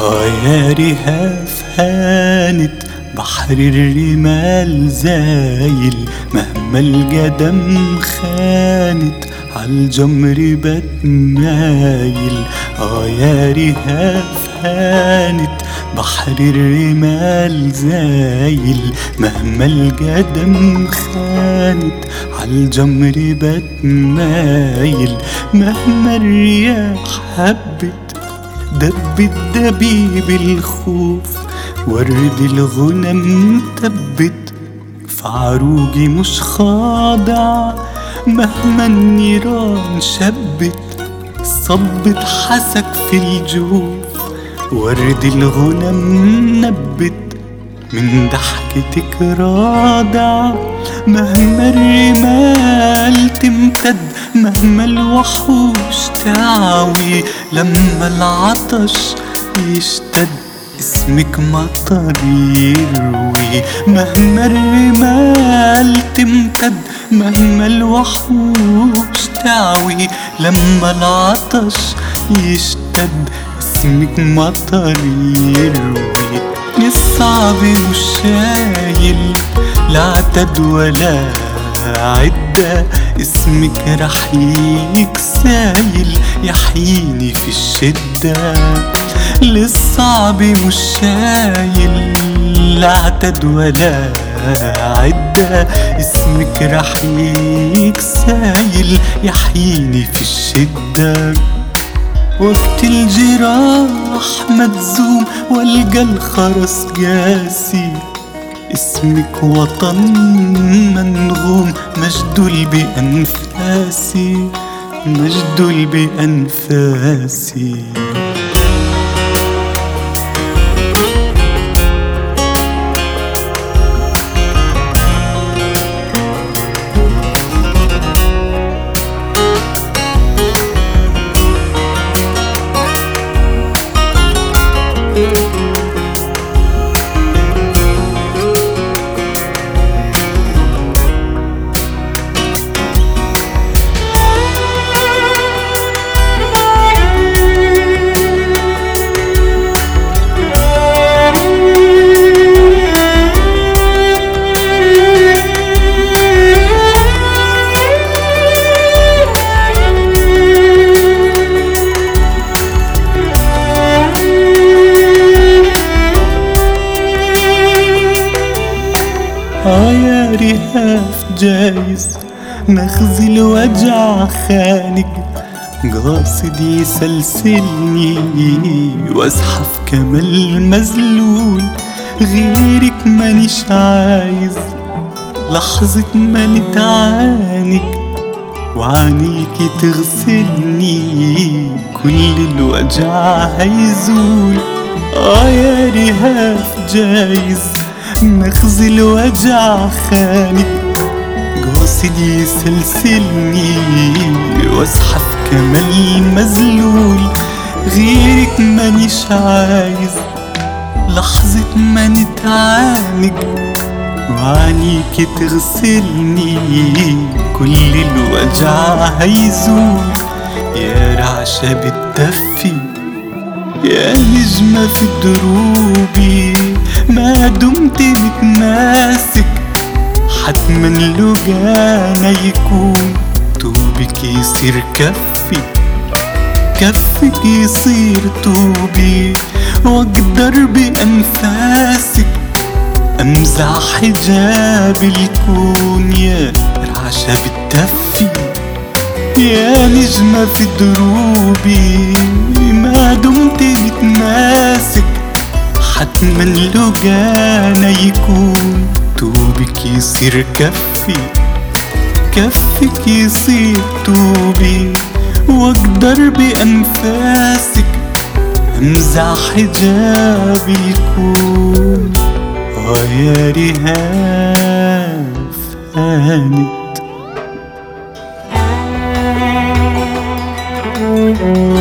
يا رهاف هانت بحر الرمال زايل مهما القدم خانت عالجمر بتمايل يا رهاف هانت بحر الرمال زايل مهما القدم خانت عالجمر بتمايل مهما الرياح هبت دب الدبيب الخوف ورد الغنم تبت في عروجي مش خاضع مهما النيران شبت صبت حسك في الجوف ورد الغنم نبت. من ضحكتك رادع مهما الرمال تمتد مهما الوحوش تعوي لما العطش يشتد اسمك مطر يروي مهما الرمال تمتد مهما الوحوش تعوي لما العطش يشتد اسمك مطر يروي الصعب مش شايل لا عتد ولا عدة اسمك رحيك سايل يحييني في الشدة. للصعب مش شايل لا عتد ولا عدة اسمك رحيك سايل يحييني في الشدة. وقت الجراح مجزوم والقى الخرس قاسي. اسمك وطن منغوم مجدول بأنفاسي مجدول بأنفاسي. جايز نخزي الوجع خانق. قاصد يسلسلني وازحف كما المذلول غيرك مانيش عايز. لحظة ما نتعانق وعينيكي تغسلني كل الوجع هيزول. آه يا رهاف جايز نخزي الوجع خانق. قاصد يسلسلني واسحف كما المذلول غيرك مانيش عايز لحظة ما نتعانق وعينيك تغسلني كل الوجع هيزول. يا رعشة بتدفي يا نجمة في دروبي ما دمت متماسك. حتما لجانا يكون توبك يصير كفي. كفك يصير توبي. واقدر بأنفاسك أمزع حجاب الكون يا رعشة بتدفي يا نجمة في دروبي ما دمت متماسك. حتما لجانا يكون توبك يصير كفي كفك يصير توبي واقدر بأنفاسك امزع حجاب الكون ويا رهاف هانت Thank you.